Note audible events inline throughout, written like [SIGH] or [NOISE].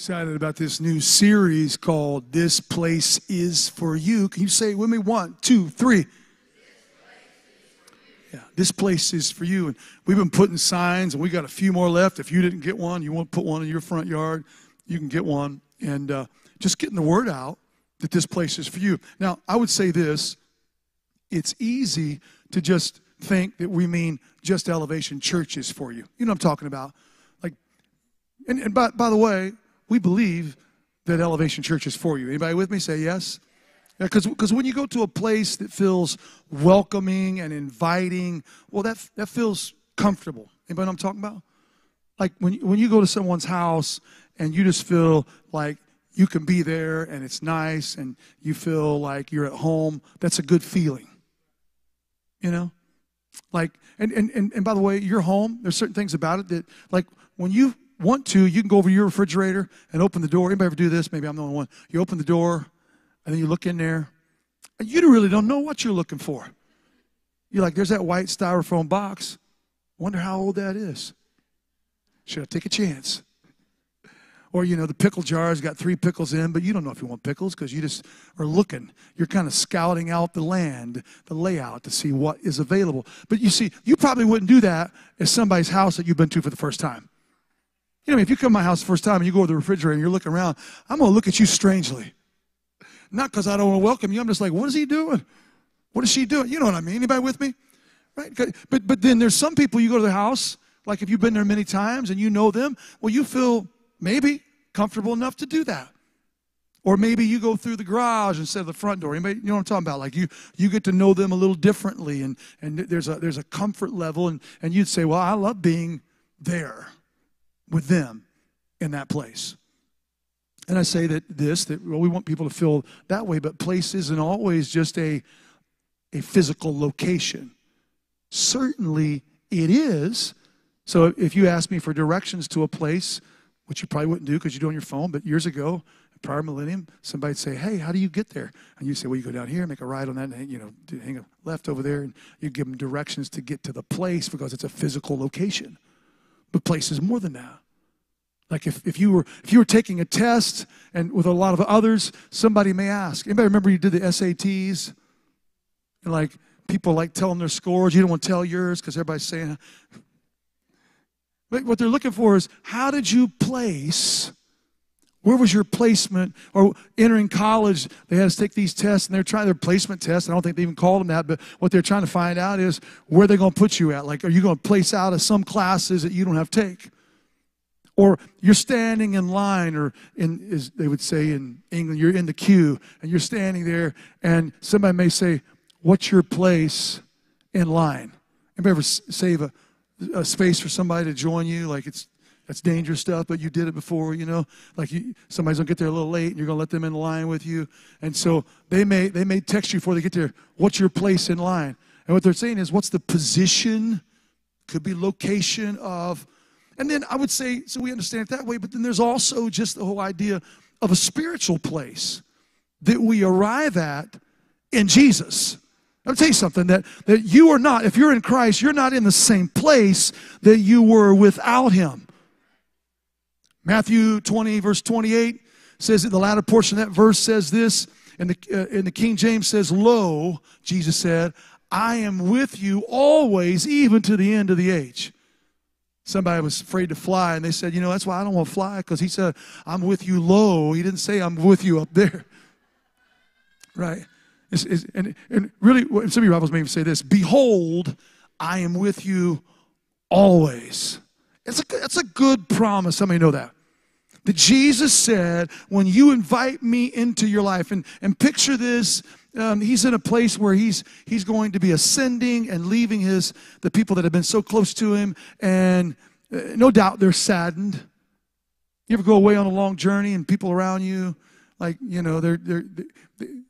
Excited about this new series called This Place Is For You. Can you say it with me? One, two, three. Yeah, this place is for you. And we've been putting signs, and we got a few more left. If you didn't get one, you want to put one in your front yard, you can get one. And uh, just getting the word out that this place is for you. Now, I would say this it's easy to just think that we mean just elevation churches for you. You know what I'm talking about? Like, and, and by, by the way, we believe that elevation church is for you. Anybody with me? Say yes. Because yeah, because when you go to a place that feels welcoming and inviting, well, that that feels comfortable. Anybody know I'm talking about? Like when when you go to someone's house and you just feel like you can be there and it's nice and you feel like you're at home. That's a good feeling. You know, like and and and, and by the way, your home. There's certain things about it that like when you want to, you can go over your refrigerator and open the door. Anybody ever do this? Maybe I'm the only one. You open the door and then you look in there. And you really don't know what you're looking for. You're like, there's that white styrofoam box. Wonder how old that is. Should I take a chance? Or, you know, the pickle jar's got three pickles in, but you don't know if you want pickles because you just are looking. You're kind of scouting out the land, the layout to see what is available. But you see, you probably wouldn't do that at somebody's house that you've been to for the first time. You know, if you come to my house the first time and you go to the refrigerator and you're looking around, I'm going to look at you strangely. Not because I don't want to welcome you. I'm just like, what is he doing? What is she doing? You know what I mean? Anybody with me? Right? But, but then there's some people you go to the house, like if you've been there many times and you know them, well, you feel maybe comfortable enough to do that. Or maybe you go through the garage instead of the front door. Anybody, you know what I'm talking about? Like you, you get to know them a little differently, and, and there's a there's a comfort level, and, and you'd say, Well, I love being there with them in that place. And I say that this, that well, we want people to feel that way, but place isn't always just a, a physical location. Certainly it is. So if you ask me for directions to a place, which you probably wouldn't do because you do on your phone, but years ago, prior millennium, somebody'd say, "Hey, how do you get there?" And you say, "Well, you go down here, make a right on that, and you know, hang a left over there, and you give them directions to get to the place because it's a physical location." But place is more than that. Like if, if you were if you were taking a test and with a lot of others, somebody may ask. Anybody remember you did the SATs? And like people like telling their scores, you don't want to tell yours because everybody's saying but what they're looking for is how did you place where was your placement? Or entering college, they had to take these tests and they're trying their placement tests. I don't think they even called them that, but what they're trying to find out is where they're going to put you at. Like, are you going to place out of some classes that you don't have to take? Or you're standing in line, or in, as they would say in England, you're in the queue and you're standing there, and somebody may say, What's your place in line? Anybody ever save a, a space for somebody to join you? Like it's that's dangerous stuff, but you did it before, you know. Like you, somebody's gonna get there a little late, and you're gonna let them in line with you, and so they may they may text you before they get there. What's your place in line? And what they're saying is, what's the position? Could be location of, and then I would say, so we understand it that way. But then there's also just the whole idea of a spiritual place that we arrive at in Jesus. I'll tell you something that, that you are not, if you're in Christ, you're not in the same place that you were without Him. Matthew 20, verse 28 says in the latter portion of that verse says this, and the, uh, in the King James says, Lo, Jesus said, I am with you always, even to the end of the age. Somebody was afraid to fly, and they said, You know, that's why I don't want to fly, because he said, I'm with you low. He didn't say, I'm with you up there. [LAUGHS] Right? It's, it's, and, and really, some of your Bibles may even say this Behold, I am with you always. It's a, it's a good promise. Somebody know that? That Jesus said, when you invite me into your life, and, and picture this, um, he's in a place where he's, he's going to be ascending and leaving his, the people that have been so close to him, and uh, no doubt they're saddened. You ever go away on a long journey and people around you, like, you know, they're, they're,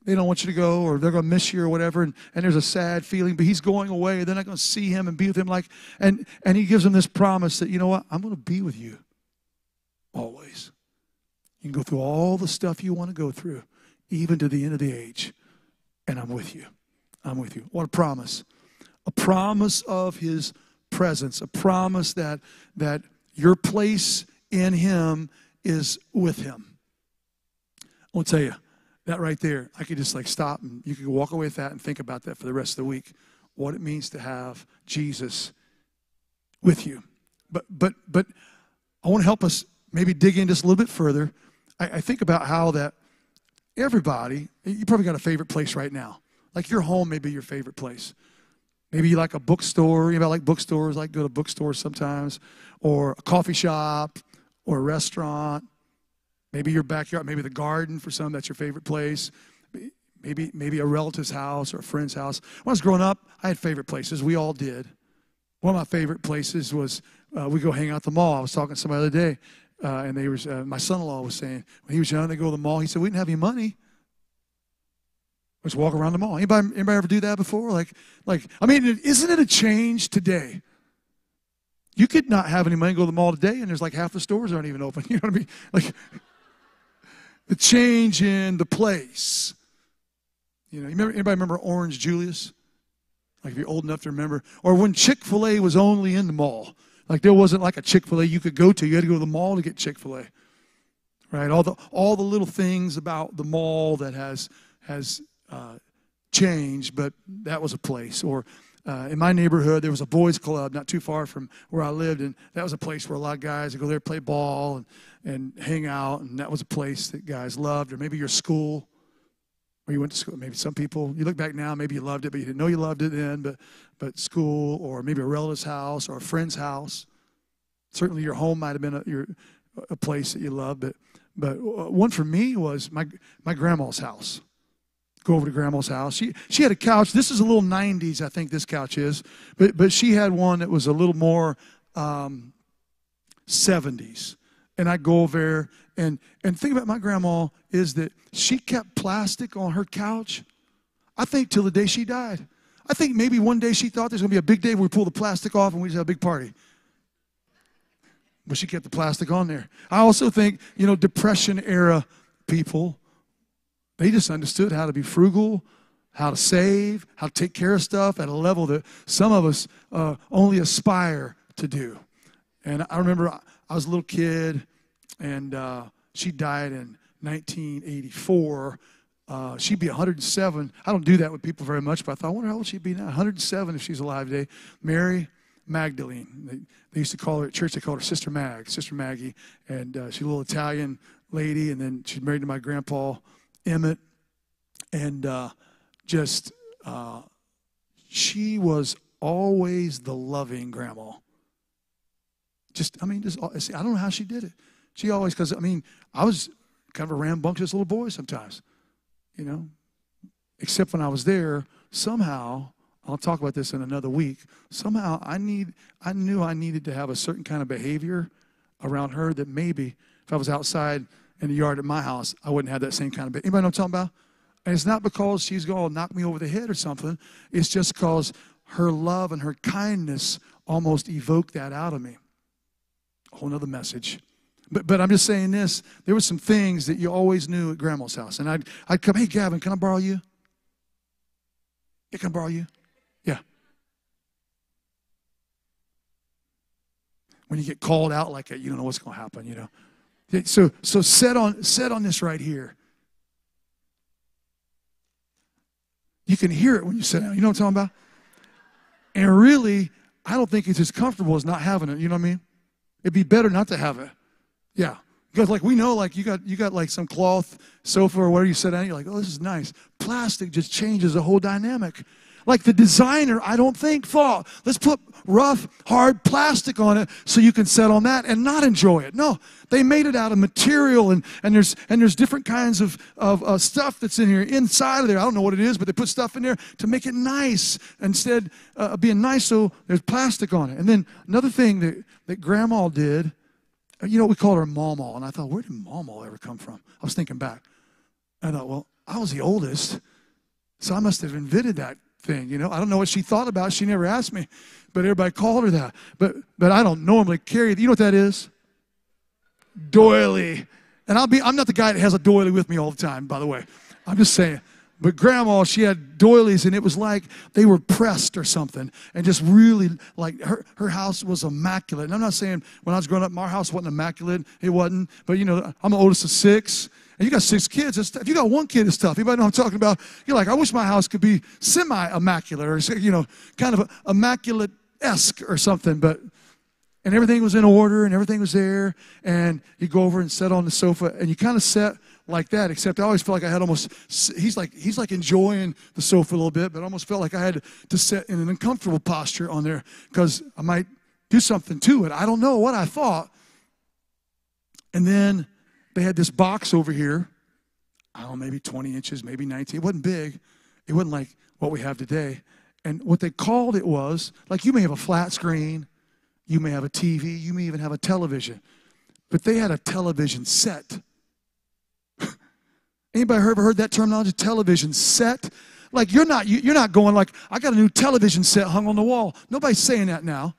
they don't want you to go or they're going to miss you or whatever and, and there's a sad feeling but he's going away. They're not going to see him and be with him like and and he gives them this promise that you know what? I'm going to be with you always. You can go through all the stuff you want to go through even to the end of the age and i'm with you i'm with you what a promise a promise of his presence a promise that that your place in him is with him. I want to tell you, that right there, I could just like stop and you could walk away with that and think about that for the rest of the week. What it means to have Jesus with you. But but but I want to help us maybe dig in just a little bit further. I, I think about how that everybody, you probably got a favorite place right now. Like your home may be your favorite place. Maybe you like a bookstore. You know, like bookstores. Like go to bookstores sometimes, or a coffee shop, or a restaurant. Maybe your backyard. Maybe the garden for some. That's your favorite place. Maybe maybe a relative's house or a friend's house. When I was growing up, I had favorite places. We all did. One of my favorite places was uh, we go hang out at the mall. I was talking to somebody the other day, uh, and they was uh, my son-in-law was saying when he was young, they go to the mall. He said we didn't have any money. Let's walk around the mall. Anybody, anybody ever do that before? Like, like I mean, isn't it a change today? You could not have any money go to the mall today, and there's like half the stores aren't even open. [LAUGHS] You know what I mean? Like the change in the place. You know, you remember, anybody remember Orange Julius? Like if you're old enough to remember, or when Chick Fil A was only in the mall. Like there wasn't like a Chick Fil A you could go to. You had to go to the mall to get Chick Fil A. Right? All the all the little things about the mall that has has uh, changed, but that was a place. Or uh, in my neighborhood, there was a boys' club not too far from where I lived, and that was a place where a lot of guys would go there, play ball, and, and hang out, and that was a place that guys loved. Or maybe your school, where you went to school. Maybe some people, you look back now, maybe you loved it, but you didn't know you loved it then. But but school, or maybe a relative's house, or a friend's house. Certainly, your home might have been a, your, a place that you loved, but but uh, one for me was my my grandma's house go over to grandma's house. She she had a couch. This is a little 90s, I think this couch is, but but she had one that was a little more um, 70s. And I go over there and and think about my grandma is that she kept plastic on her couch. I think till the day she died. I think maybe one day she thought there's gonna be a big day where we pull the plastic off and we just have a big party. But she kept the plastic on there. I also think, you know, depression era people they just understood how to be frugal, how to save, how to take care of stuff at a level that some of us uh, only aspire to do. And I remember I was a little kid, and uh, she died in 1984. Uh, she'd be 107. I don't do that with people very much, but I thought, I wonder how old she'd be now. 107 if she's alive today. Mary Magdalene. They, they, used to call her at church, they called her Sister Mag, Sister Maggie. And uh, she's a little Italian lady, and then she's married to my grandpa Emmett, and uh, just uh, she was always the loving grandma. Just, I mean, just I don't know how she did it. She always, because I mean, I was kind of a rambunctious little boy sometimes, you know. Except when I was there, somehow I'll talk about this in another week. Somehow I need, I knew I needed to have a certain kind of behavior around her that maybe if I was outside in the yard at my house, I wouldn't have that same kind of. Anybody know what I'm talking about? And it's not because she's going to knock me over the head or something. It's just because her love and her kindness almost evoke that out of me. A whole nother message. But, but I'm just saying this. There were some things that you always knew at grandma's house. And I'd, I'd come, hey, Gavin, can I borrow you? Yeah, can I borrow you? Yeah. When you get called out like that, you don't know what's going to happen, you know. So, so set on, set on this right here. You can hear it when you sit down. You know what I'm talking about? And really, I don't think it's as comfortable as not having it. You know what I mean? It'd be better not to have it. Yeah. Because like we know, like you got you got like some cloth sofa or whatever you sit down, you're like, oh, this is nice. Plastic just changes the whole dynamic. Like the designer, I don't think thought, let's put rough, hard plastic on it so you can set on that and not enjoy it. No, they made it out of material and, and there's and there's different kinds of, of uh, stuff that's in here inside of there. I don't know what it is, but they put stuff in there to make it nice instead uh, of being nice. So there's plastic on it. And then another thing that, that grandma did, you know, we called her Mama. And I thought, where did Mama ever come from? I was thinking back. I thought, well, I was the oldest. So I must have invented that thing. You know, I don't know what she thought about. She never asked me, but everybody called her that. But but I don't normally carry. You know what that is? Doily. And I'll be. I'm not the guy that has a doily with me all the time. By the way, I'm just saying. But grandma, she had doilies, and it was like they were pressed or something, and just really like her, her house was immaculate. And I'm not saying when I was growing up, my house wasn't immaculate. It wasn't. But you know, I'm the oldest of six, and you got six kids. It's, if you got one kid, it's tough. Anybody know what I'm talking about? You're like, I wish my house could be semi immaculate or, you know, kind of immaculate esque or something. But and everything was in order and everything was there. And you go over and sit on the sofa, and you kind of sat like that. Except I always felt like I had almost. He's like he's like enjoying the sofa a little bit, but I almost felt like I had to sit in an uncomfortable posture on there because I might do something to it. I don't know what I thought. And then they had this box over here. I don't know, maybe 20 inches, maybe 19. It wasn't big. It wasn't like what we have today. And what they called it was like you may have a flat screen you may have a TV, you may even have a television. But they had a television set. Anybody ever heard that terminology? Television set? Like you're not you're not going like I got a new television set hung on the wall. Nobody's saying that now.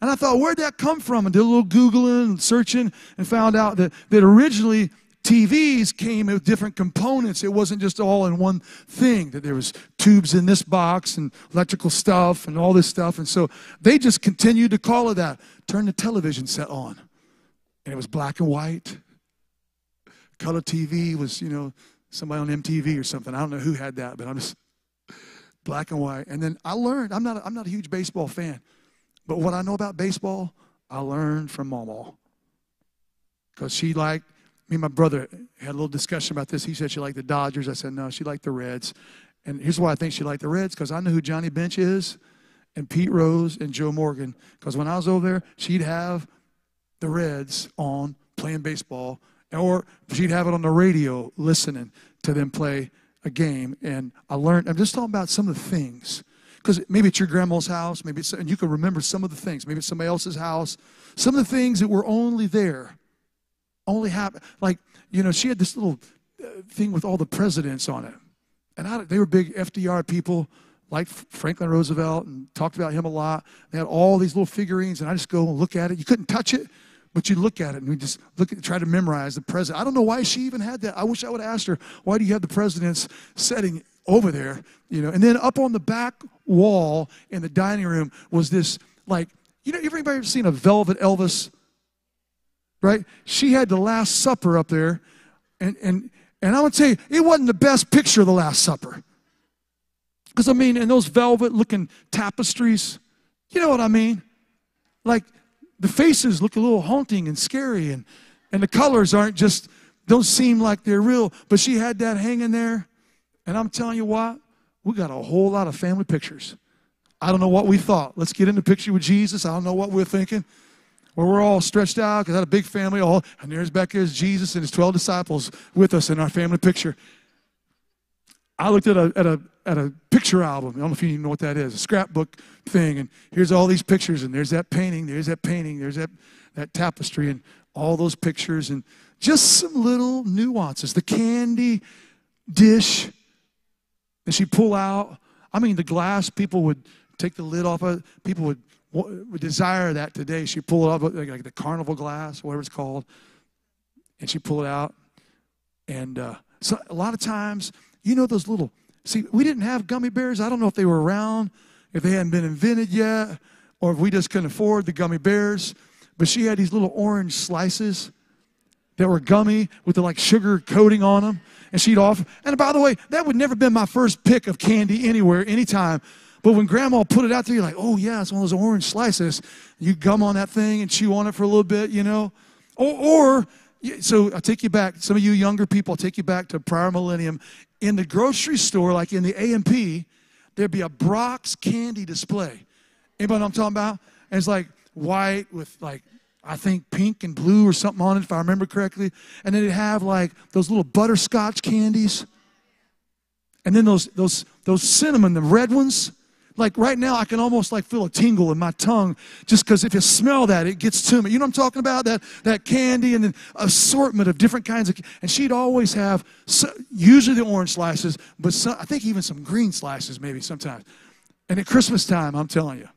And I thought, where'd that come from? And did a little Googling and searching and found out that, that originally TVs came with different components. It wasn't just all in one thing, that there was tubes in this box and electrical stuff and all this stuff. And so they just continued to call it that. Turn the television set on. And it was black and white. Color TV was, you know, somebody on MTV or something. I don't know who had that, but I'm just [LAUGHS] black and white. And then I learned, I'm not, I'm not a huge baseball fan, but what I know about baseball, I learned from Mama. Because she liked me and my brother had a little discussion about this. He said she liked the Dodgers. I said, no, she liked the Reds. And here's why I think she liked the Reds because I know who Johnny Bench is and Pete Rose and Joe Morgan. Because when I was over there, she'd have the Reds on playing baseball, or she'd have it on the radio listening to them play a game. And I learned, I'm just talking about some of the things. Because maybe it's your grandma's house, maybe it's, and you can remember some of the things. Maybe it's somebody else's house. Some of the things that were only there only happened. Like, you know, she had this little uh, thing with all the presidents on it. And I, they were big FDR people, like Franklin Roosevelt, and talked about him a lot. They had all these little figurines, and I just go and look at it. You couldn't touch it, but you look at it, and we just look at, try to memorize the president. I don't know why she even had that. I wish I would have asked her, why do you have the president's setting over there? You know, and then up on the back wall in the dining room was this, like, you know, everybody ever seen a velvet Elvis right? She had the Last Supper up there, and and and I would say it wasn't the best picture of the Last Supper. Because I mean, in those velvet-looking tapestries, you know what I mean? Like the faces look a little haunting and scary, and and the colors aren't just don't seem like they're real. But she had that hanging there, and I'm telling you what, we got a whole lot of family pictures. I don't know what we thought. Let's get in the picture with Jesus. I don't know what we're thinking where we're all stretched out because I had a big family, all, and there's back there's Jesus and his 12 disciples with us in our family picture. I looked at a, at a, at a picture album. I don't know if you know what that is, a scrapbook thing. And here's all these pictures, and there's that painting, there's that painting, there's that, that tapestry, and all those pictures, and just some little nuances. The candy dish that she pull out. I mean, the glass, people would take the lid off of. People would we desire that today. She pull it up like, like the carnival glass, whatever it's called, and she pull it out. And uh, so a lot of times, you know, those little. See, we didn't have gummy bears. I don't know if they were around, if they hadn't been invented yet, or if we just couldn't afford the gummy bears. But she had these little orange slices that were gummy with the like sugar coating on them, and she'd offer. And by the way, that would never been my first pick of candy anywhere, anytime. But when grandma put it out there, you're like, oh, yeah, it's one of those orange slices. You gum on that thing and chew on it for a little bit, you know? Or, or so I'll take you back. Some of you younger people, I'll take you back to prior millennium. In the grocery store, like in the A&P, there'd be a Brach's candy display. Anybody know I'm talking about? And it's like white with like, I think pink and blue or something on it, if I remember correctly. And then it'd have like those little butterscotch candies. And then those, those, those cinnamon, the red ones like right now i can almost like feel a tingle in my tongue just because if you smell that it gets to me. You know what i'm talking about? That that candy and an assortment of different kinds of and she'd always have usually the orange slices but some, i think even some green slices maybe sometimes. And at christmas time i'm telling you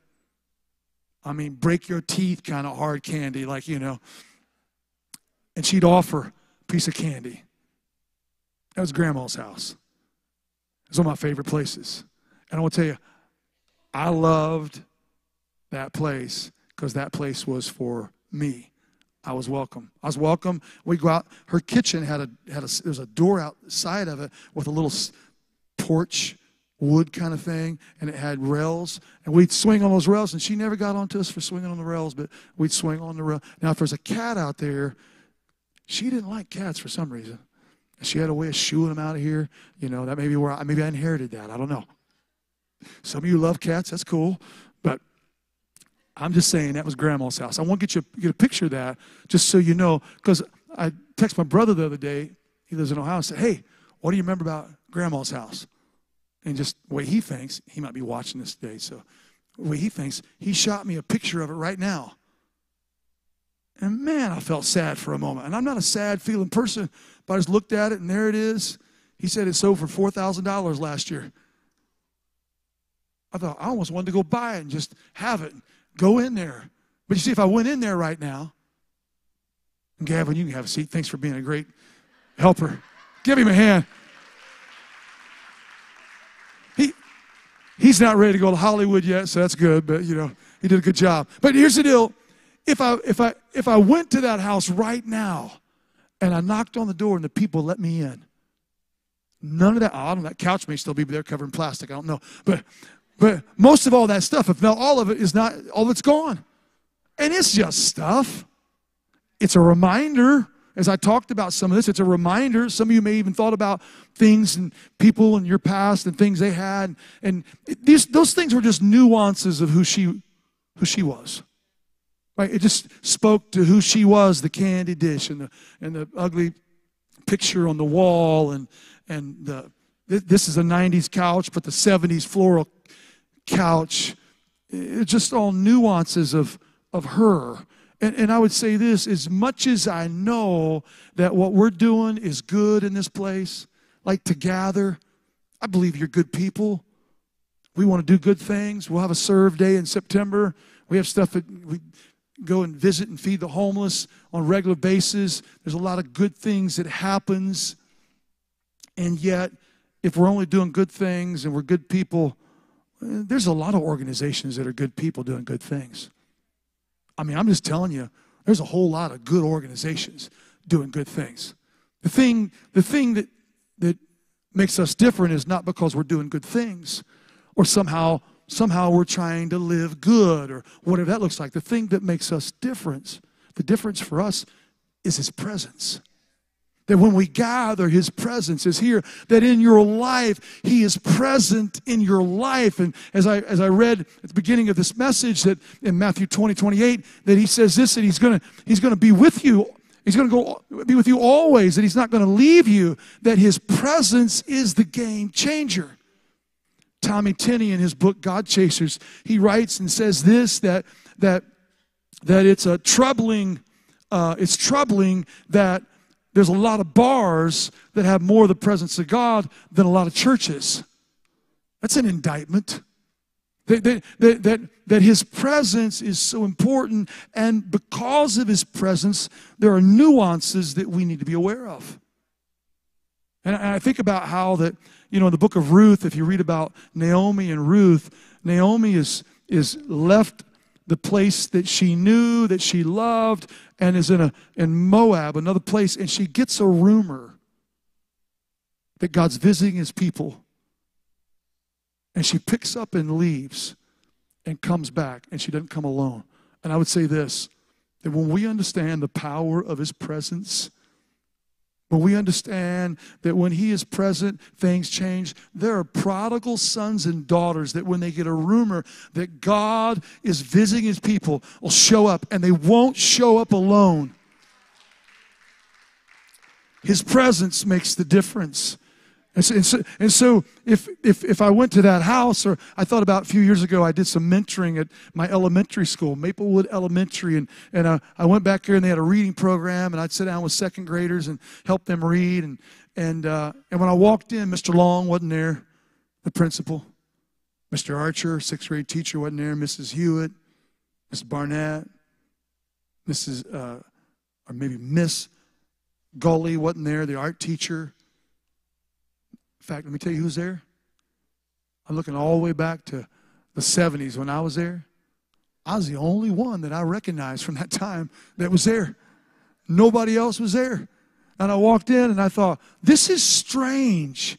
i mean break your teeth kind of hard candy like you know. And she'd offer a piece of candy. That was grandma's house. It's one of my favorite places. And I to tell you, I loved that place because that place was for me. I was welcome. I was welcome. We go out. Her kitchen had a had a there's a door outside of it with a little porch wood kind of thing, and it had rails, and we'd swing on those rails. And she never got onto us for swinging on the rails, but we'd swing on the rail. Now, if there's a cat out there, she didn't like cats for some reason. She had a way of shooing them out of here. You know, that maybe where I, maybe I inherited that. I don't know. Some of you love cats. That's cool, but I'm just saying that was grandma's house. I want to get you get a picture of that just so you know. Because I texted my brother the other day. He lives in Ohio. I said, "Hey, what do you remember about grandma's house?" And just the way he thinks, he might be watching this today. So, the way he thinks, he shot me a picture of it right now. And man, I felt sad for a moment. And I'm not a sad feeling person, but I just looked at it and there it is. He said it sold for $4,000 last year. I thought, I almost wanted to go buy it and just have it, go in there. But you see, if I went in there right now, and Gavin, you can have a seat. Thanks for being a great helper. Give him a hand. He, he's not ready to go to Hollywood yet, so that's good, but you know, he did a good job. But here's the deal if I if I if I went to that house right now and I knocked on the door and the people let me in, none of that. I don't know, that couch may still be there covered in plastic. I don't know, but but most of all that stuff, if not all of it, is not all of it's gone, and it's just stuff. It's a reminder. As I talked about some of this, it's a reminder. Some of you may even thought about things and people in your past and things they had, and these those things were just nuances of who she who she was. Right? It just spoke to who she was, the candy dish and the, and the ugly picture on the wall. And, and the, this is a 90s couch, but the 70s floral couch. Just all nuances of, of her. And, and I would say this as much as I know that what we're doing is good in this place, like to gather, I believe you're good people. We want to do good things. We'll have a serve day in September. We have stuff that we go and visit and feed the homeless on a regular basis. There's a lot of good things that happens. And yet, if we're only doing good things and we're good people, there's a lot of organizations that are good people doing good things. I mean, I'm just telling you, there's a whole lot of good organizations doing good things. The thing, the thing that, that makes us different is not because we're doing good things or somehow somehow we're trying to live good or whatever that looks like. The thing that makes us different, the difference for us is His presence. That when we gather, His presence is here. That in your life, He is present in your life. And as I, as I read at the beginning of this message, that in Matthew 20, 28, that He says this, that He's going to He's gonna be with you. He's going to go be with you always, that He's not going to leave you, that His presence is the game changer. Tommy Tenney in his book God Chasers, he writes and says this that that that it's a troubling uh, it's troubling that there's a lot of bars that have more of the presence of God than a lot of churches. That's an indictment. That, that, that, that, that his presence is so important, and because of his presence, there are nuances that we need to be aware of. And I think about how that you know, in the book of Ruth, if you read about Naomi and Ruth, Naomi is, is left the place that she knew, that she loved, and is in, a, in Moab, another place, and she gets a rumor that God's visiting his people. And she picks up and leaves and comes back, and she doesn't come alone. And I would say this that when we understand the power of his presence, when we understand that when He is present, things change, there are prodigal sons and daughters that when they get a rumor that God is visiting His people, will show up and they won't show up alone. His presence makes the difference. And so, and so, and so, if, if, if I went to that house, or I thought about a few years ago, I did some mentoring at my elementary school, Maplewood Elementary, and, and uh, I went back there and they had a reading program, and I'd sit down with second graders and help them read. And, and, uh, and when I walked in, Mr. Long wasn't there, the principal. Mr. Archer, sixth grade teacher, wasn't there. Mrs. Hewitt, Miss Barnett, Mrs. Uh, or maybe Miss Gully wasn't there, the art teacher. In fact, let me tell you who's there I'm looking all the way back to the 70s when I was there. I was the only one that I recognized from that time that was there. Nobody else was there. And I walked in and I thought, this is strange.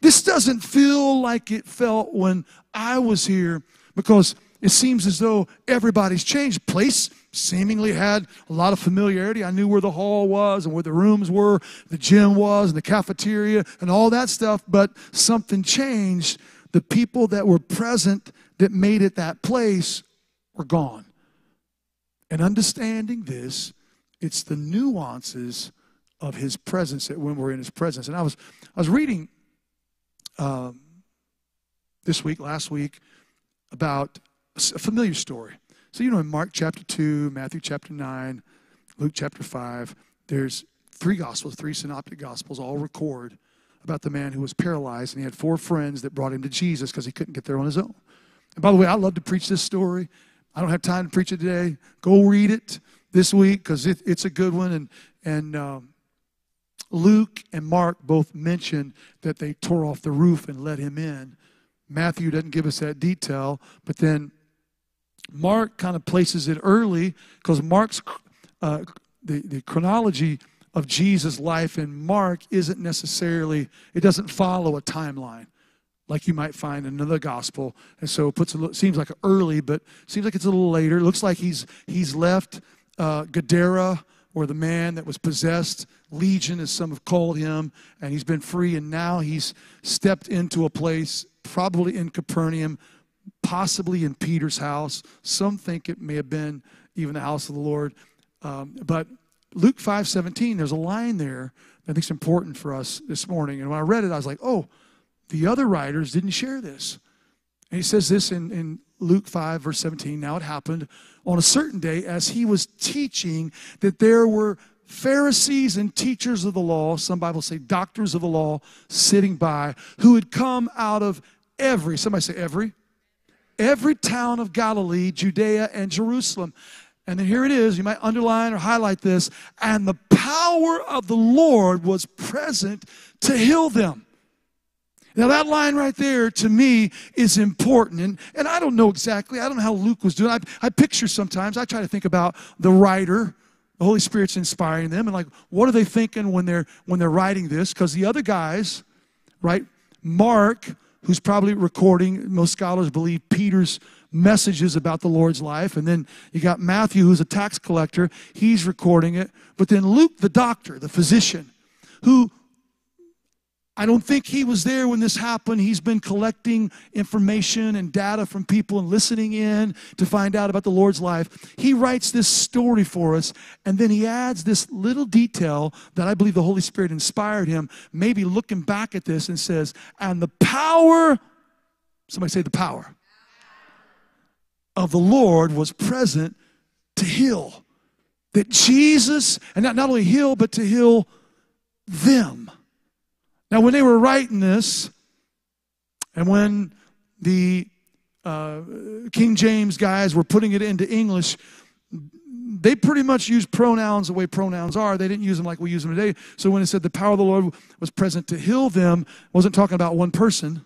This doesn't feel like it felt when I was here because it seems as though everybody's changed. Place seemingly had a lot of familiarity. I knew where the hall was and where the rooms were, the gym was, and the cafeteria, and all that stuff, but something changed. The people that were present that made it that place were gone. And understanding this, it's the nuances of his presence that when we're in his presence. And I was I was reading um, this week, last week, about a familiar story. So, you know, in Mark chapter 2, Matthew chapter 9, Luke chapter 5, there's three gospels, three synoptic gospels, all record about the man who was paralyzed and he had four friends that brought him to Jesus because he couldn't get there on his own. And by the way, I love to preach this story. I don't have time to preach it today. Go read it this week because it, it's a good one. And, and um, Luke and Mark both mention that they tore off the roof and let him in. Matthew doesn't give us that detail, but then Mark kind of places it early because Mark's uh, the, the chronology of Jesus' life in Mark isn't necessarily, it doesn't follow a timeline like you might find in another gospel. And so it puts a seems like early, but seems like it's a little later. It looks like he's, he's left uh, Gadara, or the man that was possessed, Legion, as some have called him, and he's been free, and now he's stepped into a place, probably in Capernaum, possibly in Peter's house. Some think it may have been even the house of the Lord. Um, but Luke 5 17, there's a line there that I think is important for us this morning. And when I read it, I was like, oh, the other writers didn't share this. And he says this in, in Luke 5, verse 17. Now it happened on a certain day as he was teaching that there were Pharisees and teachers of the law, some Bibles say doctors of the law, sitting by, who had come out of every, somebody say every, every town of Galilee, Judea, and Jerusalem. And then here it is, you might underline or highlight this, and the power of the Lord was present to heal them. Now, that line right there to me is important. And, and I don't know exactly, I don't know how Luke was doing. I, I picture sometimes, I try to think about the writer. The Holy Spirit's inspiring them, and like, what are they thinking when they're when they're writing this? Because the other guys, right? Mark, who's probably recording, most scholars believe Peter's messages about the Lord's life. And then you got Matthew, who's a tax collector, he's recording it. But then Luke, the doctor, the physician, who I don't think he was there when this happened. He's been collecting information and data from people and listening in to find out about the Lord's life. He writes this story for us, and then he adds this little detail that I believe the Holy Spirit inspired him, maybe looking back at this and says, and the power, somebody say the power, of the Lord was present to heal. That Jesus, and not, not only heal, but to heal them. Now, when they were writing this, and when the uh, King James guys were putting it into English, they pretty much used pronouns the way pronouns are. They didn't use them like we use them today. So when it said the power of the Lord was present to heal them, wasn't talking about one person,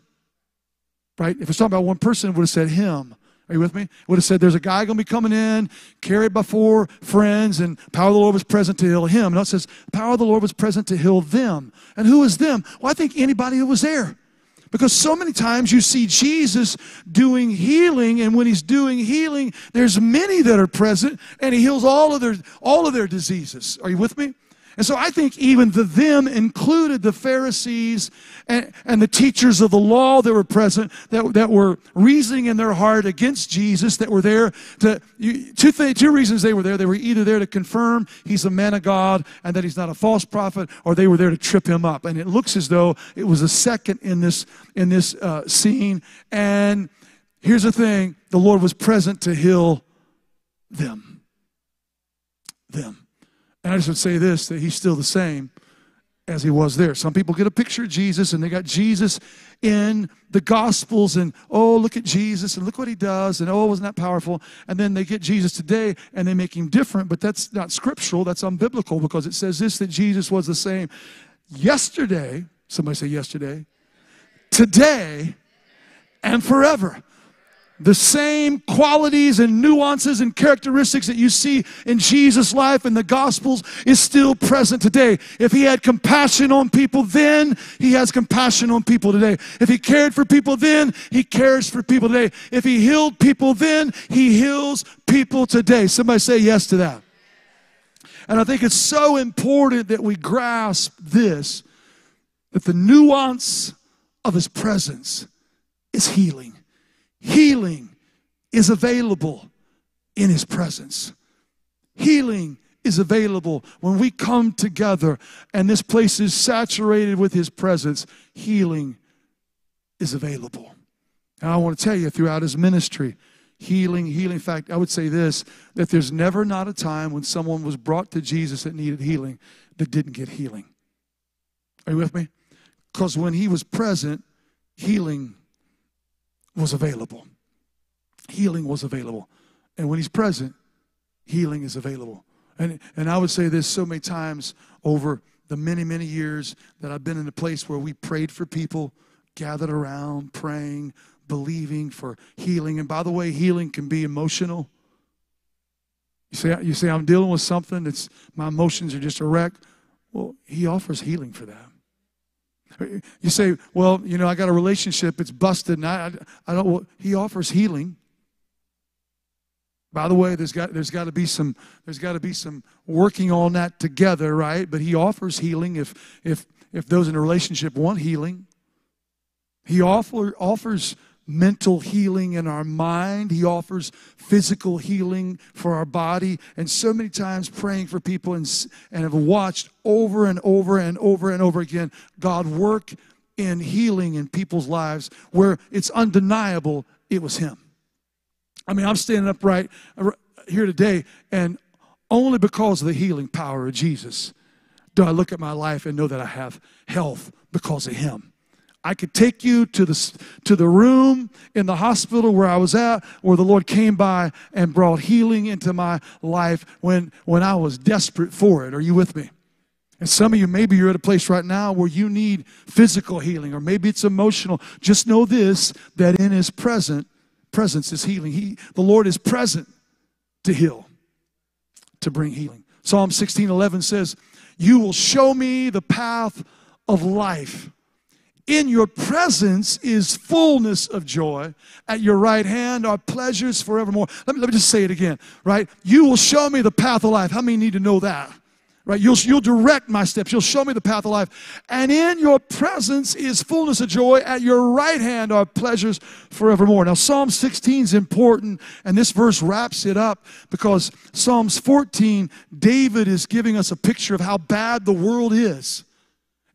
right? If it's talking about one person, it would have said him. Are you with me? Would have said there's a guy going to be coming in, carried by four friends, and power of the Lord was present to heal him. No, it says power of the Lord was present to heal them. And who is them? Well, I think anybody who was there. Because so many times you see Jesus doing healing, and when he's doing healing, there's many that are present, and he heals all of their all of their diseases. Are you with me? And so I think even the them included the Pharisees and, and, the teachers of the law that were present, that, that were reasoning in their heart against Jesus, that were there to, you, two, th- two reasons they were there. They were either there to confirm he's a man of God and that he's not a false prophet, or they were there to trip him up. And it looks as though it was a second in this, in this uh, scene. And here's the thing the Lord was present to heal them. Them. And I just would say this that he's still the same as he was there. Some people get a picture of Jesus and they got Jesus in the Gospels and, oh, look at Jesus and look what he does and, oh, wasn't that powerful? And then they get Jesus today and they make him different, but that's not scriptural, that's unbiblical because it says this that Jesus was the same yesterday. Somebody say yesterday. Today and forever. The same qualities and nuances and characteristics that you see in Jesus' life and the Gospels is still present today. If he had compassion on people then, he has compassion on people today. If he cared for people then, he cares for people today. If he healed people then, he heals people today. Somebody say yes to that. And I think it's so important that we grasp this that the nuance of his presence is healing. Healing is available in his presence. Healing is available when we come together and this place is saturated with his presence. Healing is available. And I want to tell you throughout his ministry, healing, healing. In fact, I would say this that there's never not a time when someone was brought to Jesus that needed healing that didn't get healing. Are you with me? Because when he was present, healing was available. Healing was available. And when he's present, healing is available. And, and I would say this so many times over the many, many years that I've been in a place where we prayed for people, gathered around, praying, believing for healing. And by the way, healing can be emotional. You say, you say I'm dealing with something that's my emotions are just a wreck. Well, he offers healing for that. You say, well, you know, I got a relationship, it's busted, and I, I don't. Well, he offers healing. By the way, there's got there's got to be some there's got to be some working on that together, right? But he offers healing if if if those in a relationship want healing. He offer, offers mental healing in our mind. He offers physical healing for our body. And so many times praying for people and, and have watched over and over and over and over again God work in healing in people's lives where it's undeniable it was Him. I mean, I'm standing upright uh, here today, and only because of the healing power of Jesus do I look at my life and know that I have health because of Him. I could take you to the, to the room in the hospital where I was at, where the Lord came by and brought healing into my life when, when I was desperate for it. Are you with me? And some of you, maybe you're at a place right now where you need physical healing, or maybe it's emotional. Just know this that in His present, presence is healing. He, the Lord is present to heal, to bring healing. Psalm 16 11 says, You will show me the path of life. In your presence is fullness of joy. At your right hand are pleasures forevermore. Let me, let me just say it again, right? You will show me the path of life. How many need to know that? Right? You'll, you'll direct my steps. You'll show me the path of life. And in your presence is fullness of joy. At your right hand are pleasures forevermore. Now, Psalm 16 is important, and this verse wraps it up because Psalms 14, David is giving us a picture of how bad the world is.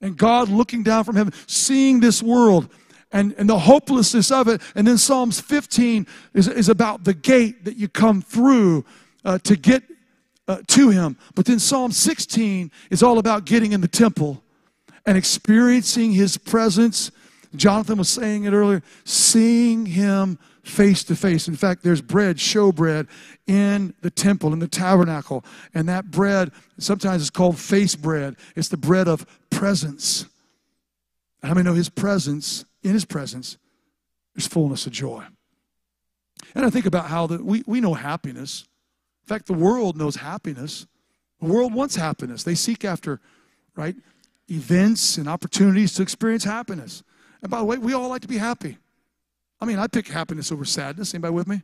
And God looking down from heaven, seeing this world and, and the hopelessness of it. And then Psalms 15 is, is about the gate that you come through uh, to get uh, to Him. But then Psalm 16 is all about getting in the temple and experiencing His presence. Jonathan was saying it earlier, seeing Him face to face. In fact, there's bread, show bread, in the temple, in the tabernacle. And that bread, sometimes it's called face bread. It's the bread of presence. How many know his presence, in his presence, there's fullness of joy. And I think about how that we, we know happiness. In fact, the world knows happiness. The world wants happiness. They seek after, right, events and opportunities to experience happiness. And by the way, we all like to be happy. I mean, I pick happiness over sadness. Anybody with me?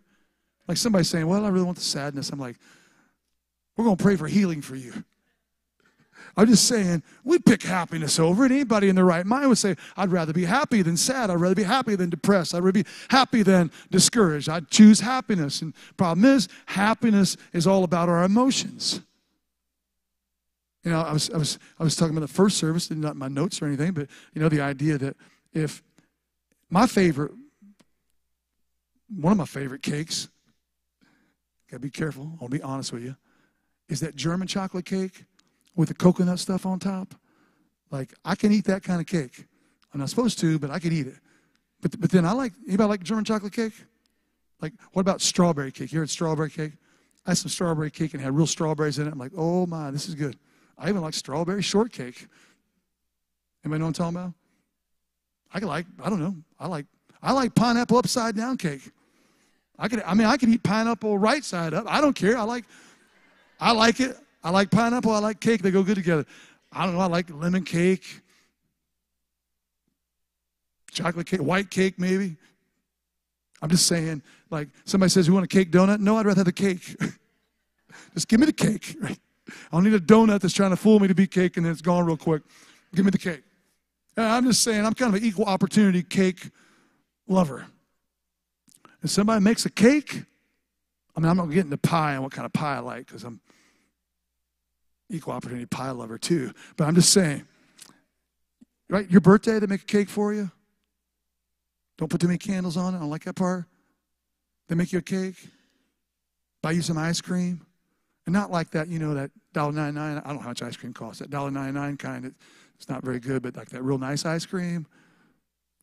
Like somebody saying, Well, I really want the sadness. I'm like, We're going to pray for healing for you. I'm just saying, we pick happiness over it. Anybody in their right mind would say, I'd rather be happy than sad. I'd rather be happy than depressed. I'd rather be happy than discouraged. I'd choose happiness. And problem is, happiness is all about our emotions. You know, I was, I was, I was talking about the first service, not my notes or anything, but you know, the idea that if my favorite one of my favorite cakes, gotta be careful, I'll be honest with you, is that German chocolate cake with the coconut stuff on top. Like, I can eat that kind of cake. I'm not supposed to, but I can eat it. But, but then I like, anybody like German chocolate cake? Like, what about strawberry cake? You heard strawberry cake? I had some strawberry cake and had real strawberries in it. I'm like, oh my, this is good. I even like strawberry shortcake. Anybody know what I'm talking about? I like, I don't know. I like I like pineapple upside down cake. I could, I mean, I could eat pineapple right side up. I don't care. I like, I like it. I like pineapple. I like cake. They go good together. I don't know. I like lemon cake, chocolate cake, white cake, maybe. I'm just saying, like somebody says, "You want a cake donut?" No, I'd rather have the cake. [LAUGHS] just give me the cake. [LAUGHS] I don't need a donut that's trying to fool me to be cake and then it's gone real quick. Give me the cake. I'm just saying, I'm kind of an equal opportunity cake lover. If somebody makes a cake, I mean, I'm not getting into pie and what kind of pie I like because I'm equal opportunity pie lover too. But I'm just saying, right? Your birthday, they make a cake for you. Don't put too many candles on it. I don't like that part. They make you a cake, buy you some ice cream. And not like that, you know, that $1.99. I don't know how much ice cream costs. That $1.99 kind, it's not very good, but like that real nice ice cream.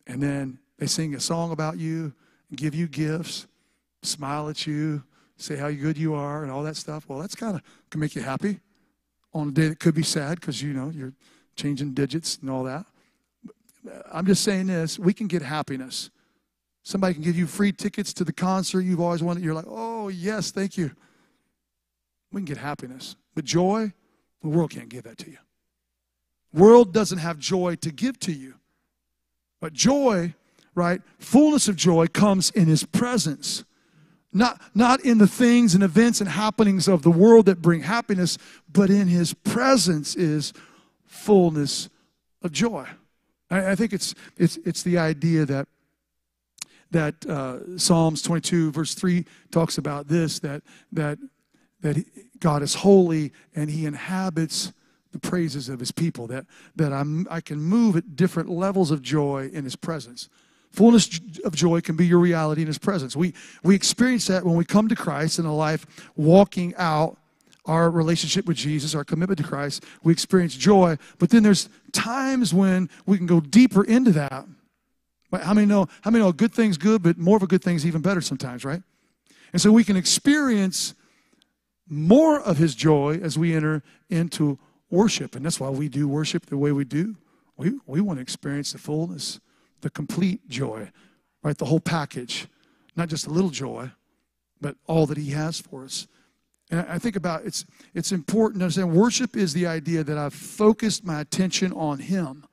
And then they sing a song about you, give you gifts, smile at you, say how good you are, and all that stuff. Well, that's kind of can make you happy on a day that could be sad because, you know, you're changing digits and all that. I'm just saying this we can get happiness. Somebody can give you free tickets to the concert you've always wanted. You're like, oh, yes, thank you. We can get happiness. But joy, the world can't give that to you. World doesn't have joy to give to you. But joy, right? Fullness of joy comes in his presence. Not, not in the things and events and happenings of the world that bring happiness, but in his presence is fullness of joy. I, I think it's, it's, it's the idea that, that uh, Psalms 22, verse 3 talks about this that, that, that God is holy and he inhabits the praises of his people, that, that I'm, I can move at different levels of joy in his presence. Fullness of joy can be your reality in his presence. We, we experience that when we come to Christ in a life walking out our relationship with Jesus, our commitment to Christ. We experience joy, but then there's times when we can go deeper into that. But how many know? How many know A good things good, but more of a good thing's even better sometimes, right? And so we can experience more of His joy as we enter into worship, and that's why we do worship the way we do. We we want to experience the fullness the complete joy, right? The whole package, not just a little joy, but all that He has for us. And I think about it's it's important to understand worship is the idea that I've focused my attention on Him.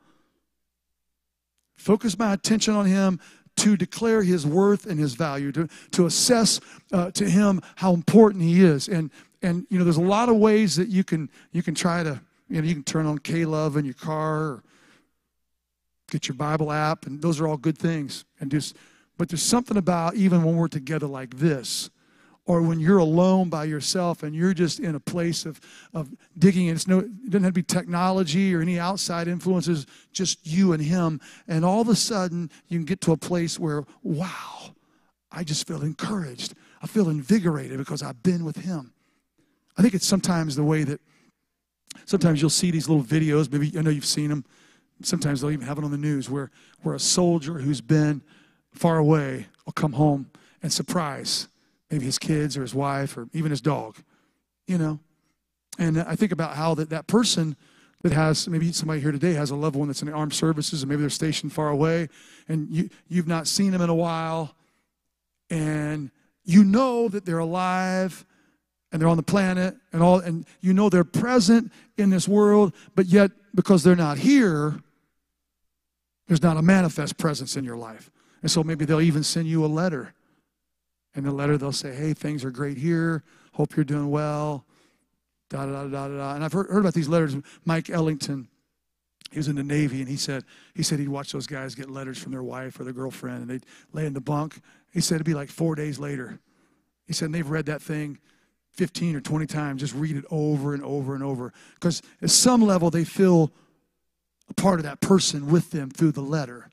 Focus my attention on Him to declare His worth and His value, to, to assess uh, to Him how important He is. And and you know, there's a lot of ways that you can you can try to you know you can turn on K Love in your car or get your Bible app, and those are all good things. And just, but there's something about even when we're together like this, or when you're alone by yourself and you're just in a place of, of digging, it's no, it doesn't have to be technology or any outside influences, just you and him. And all of a sudden, you can get to a place where, wow, I just feel encouraged. I feel invigorated because I've been with him. I think it's sometimes the way that sometimes you'll see these little videos. Maybe I know you've seen them sometimes they'll even have it on the news where, where a soldier who's been far away will come home and surprise maybe his kids or his wife or even his dog, you know. And I think about how that, that person that has maybe somebody here today has a loved one that's in the armed services and maybe they're stationed far away and you, you've not seen them in a while and you know that they're alive and they're on the planet and all and you know they're present in this world but yet because they're not here there's not a manifest presence in your life. And so maybe they'll even send you a letter. And the letter they'll say, hey, things are great here. Hope you're doing well. Da da da da da. And I've heard, heard about these letters. Mike Ellington, he was in the Navy, and he said he said he'd watch those guys get letters from their wife or their girlfriend, and they'd lay in the bunk. He said it'd be like four days later. He said they've read that thing 15 or 20 times, just read it over and over and over. Because at some level they feel a part of that person with them through the letter.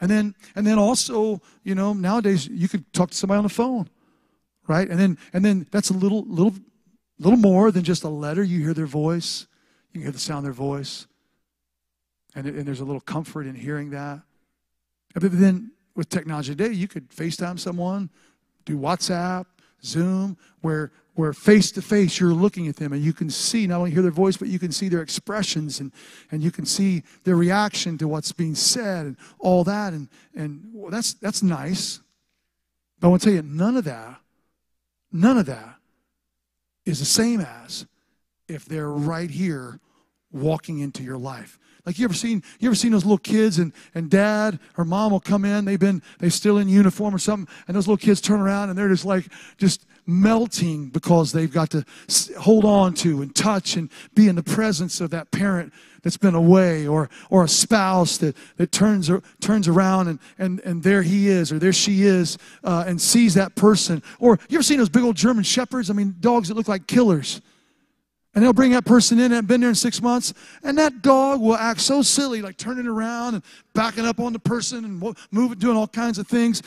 And then and then also, you know, nowadays you can talk to somebody on the phone, right? And then and then that's a little little little more than just a letter. You hear their voice, you can hear the sound of their voice. And, and there's a little comfort in hearing that. But then with technology today, you could FaceTime someone, do WhatsApp, Zoom, where where face to face you're looking at them and you can see not only hear their voice but you can see their expressions and, and you can see their reaction to what's being said and all that. And and well, that's that's nice. But i want to tell you none of that none of that is the same as if they're right here walking into your life. Like you ever seen you ever seen those little kids and, and dad or mom will come in, they've been they still in uniform or something, and those little kids turn around and they're just like just melting because they've got to hold on to and touch and be in the presence of that parent that's been away or or a spouse that, that turns turns around and, and and there he is or there she is uh, and sees that person. Or you ever seen those big old german shepherds? I mean dogs that look like killers. And they'll bring that person in and been there in six months, and that dog will act so silly, like turning around and backing up on the person and moving, doing all kinds of things.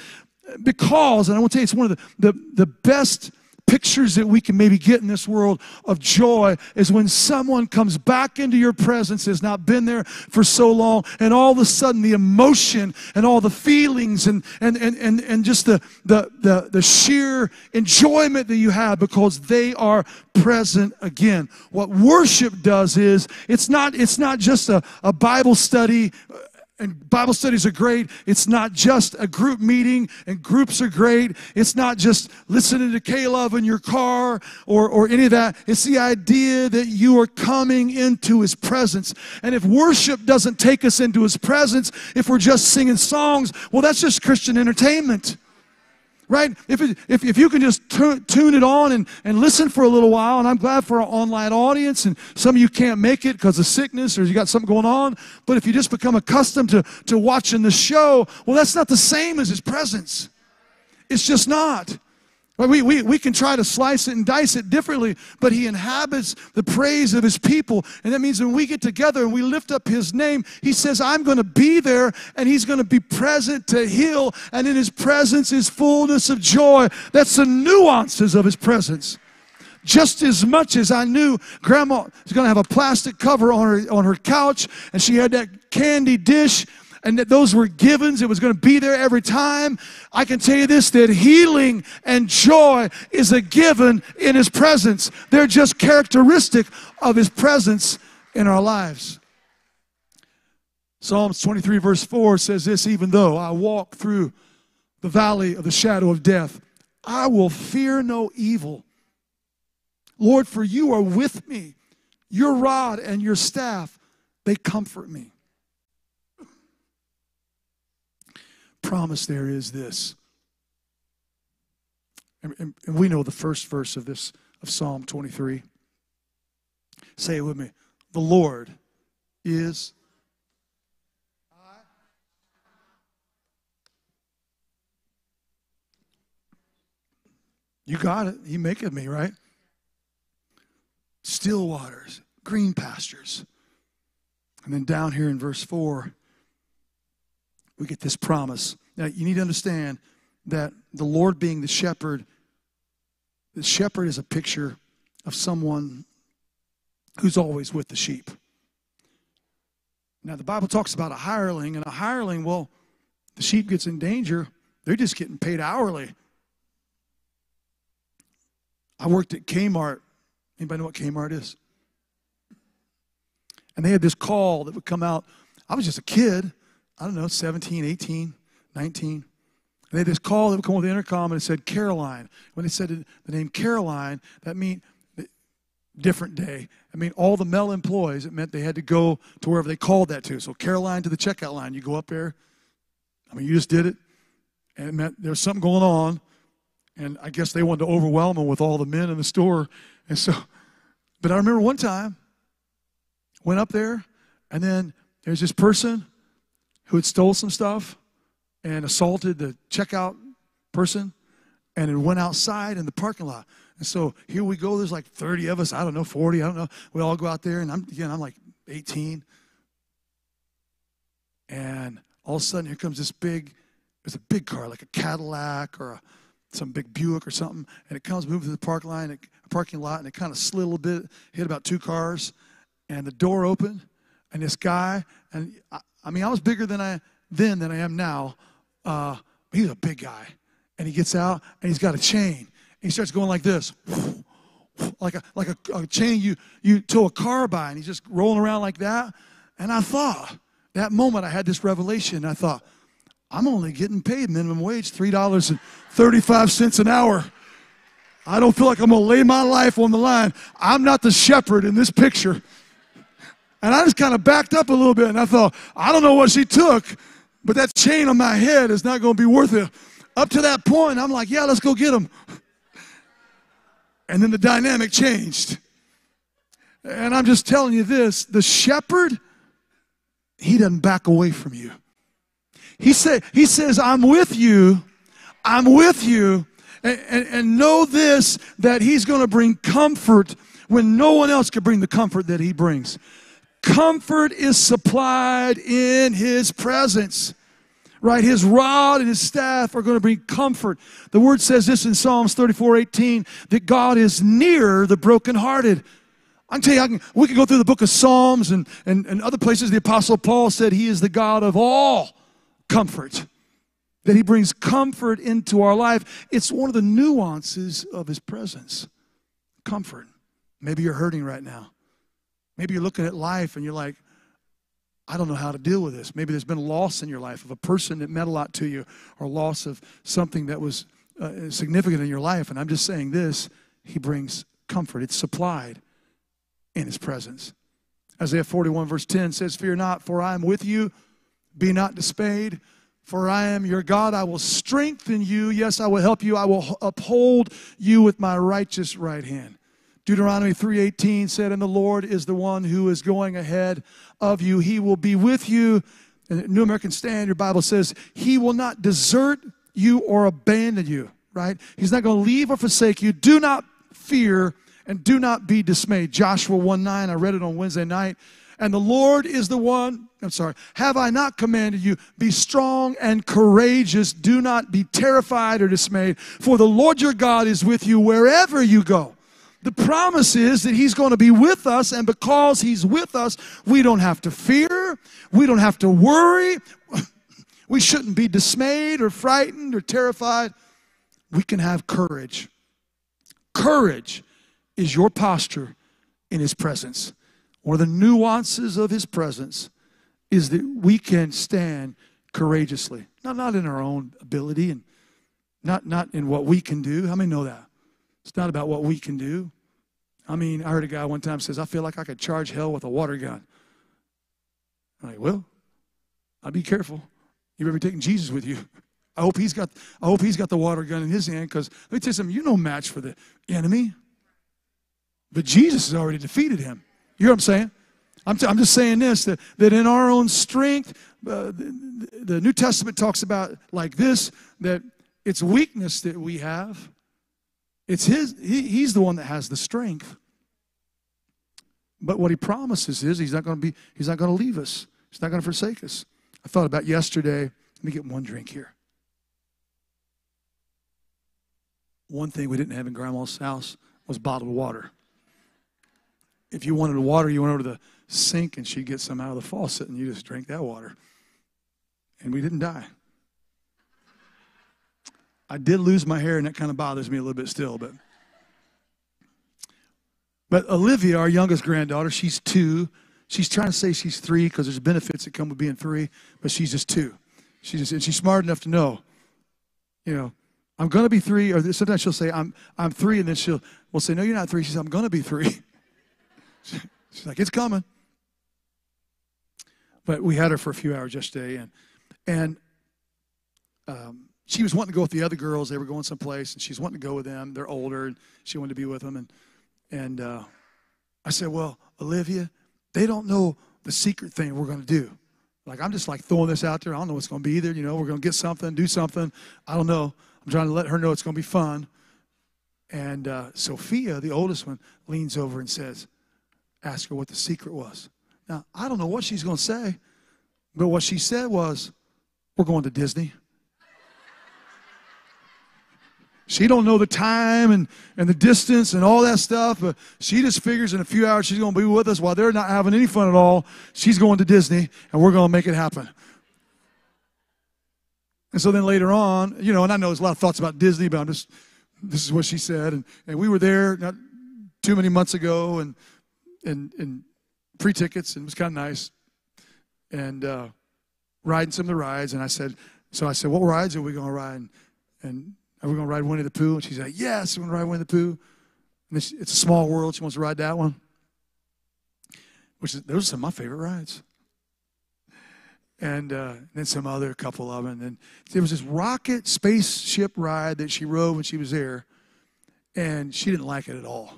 Because, and I want to tell you, it's one of the, the, the best pictures that we can maybe get in this world of joy is when someone comes back into your presence, has not been there for so long, and all of a sudden the emotion and all the feelings and, and, and, and, and just the, the, the, the sheer enjoyment that you have because they are present again. What worship does is it's not, it's not just a, a Bible study and Bible studies are great. It's not just a group meeting, and groups are great. It's not just listening to K-LOVE in your car or, or any of that. It's the idea that you are coming into His presence. And if worship doesn't take us into His presence, if we're just singing songs, well, that's just Christian entertainment right? If, it, if, if you can just tune it on and, and listen for a little while, and I'm glad for our online audience, and some of you can't make it because of sickness or you got something going on, but if you just become accustomed to, to watching the show, well, that's not the same as His presence. It's just not. We, we, we can try to slice it and dice it differently, but he inhabits the praise of his people. And that means when we get together and we lift up his name, he says, I'm going to be there and he's going to be present to heal. And in his presence is fullness of joy. That's the nuances of his presence. Just as much as I knew grandma was going to have a plastic cover on her, on her couch and she had that candy dish and that those were givens. It was going to be there every time. I can tell you this that healing and joy is a given in His presence. They're just characteristic of His presence in our lives. Psalms 23, verse 4 says this Even though I walk through the valley of the shadow of death, I will fear no evil. Lord, for you are with me. Your rod and your staff, they comfort me. Promise there is this. And, and, and, we know the first verse of this of Psalm 23. Say it with me. The Lord is You got it. He maketh me, right? Still waters, green pastures. And then down here in verse 4, we get this promise. Now, you need to understand that the Lord being the shepherd, the shepherd is a picture of someone who's always with the sheep. Now, the Bible talks about a hireling, and a hireling, well, the sheep gets in danger, they're just getting paid hourly. I worked at Kmart. Anybody know what Kmart is? And they had this call that would come out. I was just a kid. I don't know, 17, 18, 19. They had this call that would come with the intercom and it said Caroline. When they said the name Caroline, that meant different day. I mean, all the male employees, it meant they had to go to wherever they called that to. So Caroline to the checkout line, you go up there. I mean, you just did it. And it meant there was something going on. And I guess they wanted to overwhelm them with all the men in the store. And so, but I remember one time, went up there, and then there's this person who had stole some stuff and assaulted the checkout person and it went outside in the parking lot. And so here we go. There's like 30 of us. I don't know, 40. I don't know. We all go out there, and I'm again. I'm like 18, and all of a sudden here comes this big. It's a big car, like a Cadillac or a, some big Buick or something, and it comes moving through the park line, parking lot, and it kind of slid a little bit, hit about two cars, and the door opened, and this guy, and I mean, I was bigger than I then than I am now. Uh, he's a big guy, and he gets out and he's got a chain, And he starts going like this. [SNIFFS] Like a like a, a chain you you tow a car by, and he's just rolling around like that. And I thought, that moment I had this revelation. I thought, I'm only getting paid minimum wage, $3.35 an hour. I don't feel like I'm to lay my life on the line. I'm not the shepherd in this picture. And I just kind of backed up a little bit and I thought, I don't know what she took, but that chain on my head is not going to be worth it. Up to that point, I'm like, yeah, let's go get him. And then the dynamic changed. And I'm just telling you this the shepherd, he doesn't back away from you. He, say, he says, I'm with you. I'm with you. And, and, and know this that he's going to bring comfort when no one else can bring the comfort that he brings. Comfort is supplied in his presence. Right? His rod and his staff are going to bring comfort. The word says this in Psalms 34 18 that God is near the brokenhearted. I can tell you, I can, we can go through the book of Psalms and, and, and other places. The Apostle Paul said he is the God of all comfort, that he brings comfort into our life. It's one of the nuances of his presence. Comfort. Maybe you're hurting right now. Maybe you're looking at life and you're like, I don't know how to deal with this. Maybe there's been loss in your life of a person that meant a lot to you, or loss of something that was uh, significant in your life. And I'm just saying this He brings comfort, it's supplied in His presence. Isaiah 41, verse 10 says, Fear not, for I am with you. Be not dismayed, for I am your God. I will strengthen you. Yes, I will help you. I will uphold you with my righteous right hand. Deuteronomy 3:18 said, "And the Lord is the one who is going ahead of you. He will be with you." And New American Standard your Bible says, "He will not desert you or abandon you." Right? He's not going to leave or forsake you. Do not fear and do not be dismayed. Joshua 1:9. I read it on Wednesday night. And the Lord is the one, I'm sorry, have I not commanded you, be strong and courageous, do not be terrified or dismayed, for the Lord your God is with you wherever you go. The promise is that He's going to be with us, and because He's with us, we don't have to fear, we don't have to worry, [LAUGHS] we shouldn't be dismayed or frightened or terrified. We can have courage. Courage is your posture in His presence. One of the nuances of his presence is that we can stand courageously. Not, not in our own ability and not, not in what we can do. How many know that? It's not about what we can do. I mean, I heard a guy one time says, I feel like I could charge hell with a water gun. I'm like, well, I'd be careful. You better be taking Jesus with you. I hope he's got, I hope he's got the water gun in his hand because let me tell you something, you're no match for the enemy. But Jesus has already defeated him. You know what I'm saying? I'm, t- I'm just saying this that, that in our own strength, uh, the, the New Testament talks about like this that it's weakness that we have. It's his, he, he's the one that has the strength. But what he promises is he's not going to be, he's not going to leave us. He's not going to forsake us. I thought about yesterday. Let me get one drink here. One thing we didn't have in grandma's house was bottled water if you wanted water, you went over to the sink and she'd get some out of the faucet and you just drank that water. And we didn't die. I did lose my hair, and that kind of bothers me a little bit still, but. But Olivia, our youngest granddaughter, she's two. She's trying to say she's three because there's benefits that come with being three, but she's just two. She's just, and she's smart enough to know, you know, I'm going to be three. Or sometimes she'll say, I'm, I'm three, and then she'll will say, No, you're not three. She says, I'm going to be three. [LAUGHS] She's like, it's coming. But we had her for a few hours yesterday, and and um, she was wanting to go with the other girls. They were going someplace, and she's wanting to go with them. They're older, and she wanted to be with them. And and uh, I said, well, Olivia, they don't know the secret thing we're going to do. Like I'm just like throwing this out there. I don't know what's going to be either. You know, we're going to get something, do something. I don't know. I'm trying to let her know it's going to be fun. And uh, Sophia, the oldest one, leans over and says, ask her what the secret was. Now, I don't know what she's going to say, but what she said was, we're going to Disney. She don't know the time and, and the distance and all that stuff, but she just figures in a few hours she's going to be with us while they're not having any fun at all. She's going to Disney, and we're going to make it happen. And so then later on, you know, and I know there's a lot of thoughts about Disney, but I'm just this is what she said. And, and we were there not too many months ago and, and, and free tickets, and it was kind of nice. And uh, riding some of the rides. And I said, so I said, what rides are we going to ride? And, and are we going to ride Winnie the Pooh? And she's like, yes, we're going to ride Winnie the Pooh. And it's, it's a small world. She wants to ride that one. Which is, those are some of my favorite rides and uh, then some other couple of them. And there was this rocket spaceship ride that she rode when she was there, and she didn't like it at all.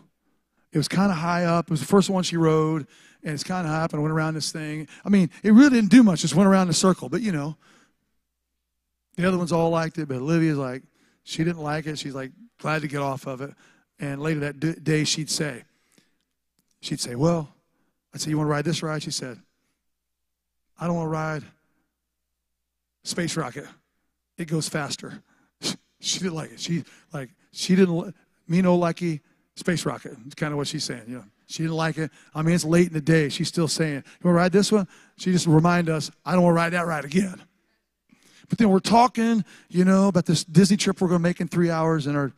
It was kind of high up. It was the first one she rode, and it's kind of high up. And I went around this thing. I mean, it really didn't do much. Just went around in a circle. But you know, the other ones all liked it. But Olivia's like, she didn't like it. She's like glad to get off of it. And later that day, she'd say, she'd say, well, I'd say, you want to ride this ride? She said, I don't want to ride space rocket. It goes faster. She didn't like it. She like she didn't me no likey space rocket. It's kind of what she's saying. You know, she didn't like it. I mean, it's late in the day. She's still saying, "You want to ride this one?" She just remind us, "I don't want to ride that ride again." But then we're talking, you know, about this Disney trip we're going to make in three hours in our,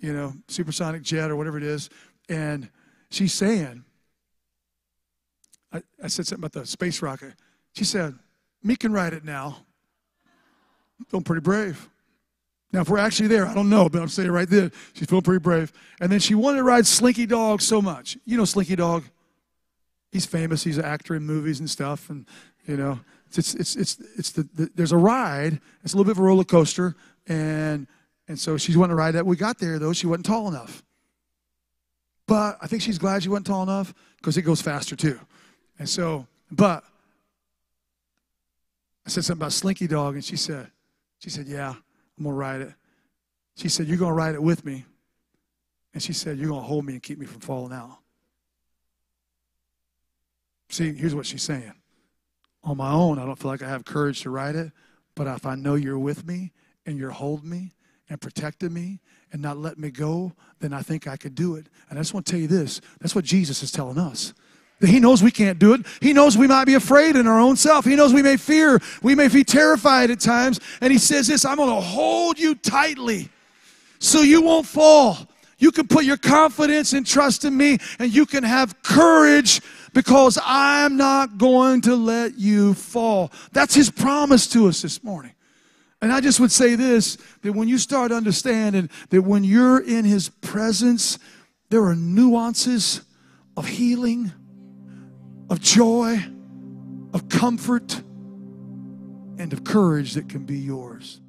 you know, supersonic jet or whatever it is, and she's saying, I, I said something about the space rocket. She said, me can ride it now. Feeling pretty brave. Now, if we're actually there, I don't know, but I'm saying right there, she's feeling pretty brave. And then she wanted to ride Slinky Dog so much. You know Slinky Dog? He's famous. He's an actor in movies and stuff. And, you know, it's, it's, it's, it's the, the there's a ride. It's a little bit of a roller coaster. And, and so she's wanting to ride that. We got there, though. She wasn't tall enough. But I think she's glad she wasn't tall enough because it goes faster, too. And so, but I said something about Slinky Dog, and she said, she said, yeah, I'm gonna ride it. She said, you're gonna ride it with me. And she said, you're gonna hold me and keep me from falling out. See, here's what she's saying. On my own, I don't feel like I have courage to write it, but if I know you're with me and you're holding me and protecting me and not letting me go, then I think I could do it. And I just want to tell you this that's what Jesus is telling us. He knows we can't do it. He knows we might be afraid in our own self. He knows we may fear. We may be terrified at times. And he says this I'm going to hold you tightly so you won't fall. You can put your confidence and trust in me, and you can have courage because I'm not going to let you fall. That's his promise to us this morning. And I just would say this that when you start understanding that when you're in his presence, there are nuances of healing of joy, of comfort, and of courage that can be yours.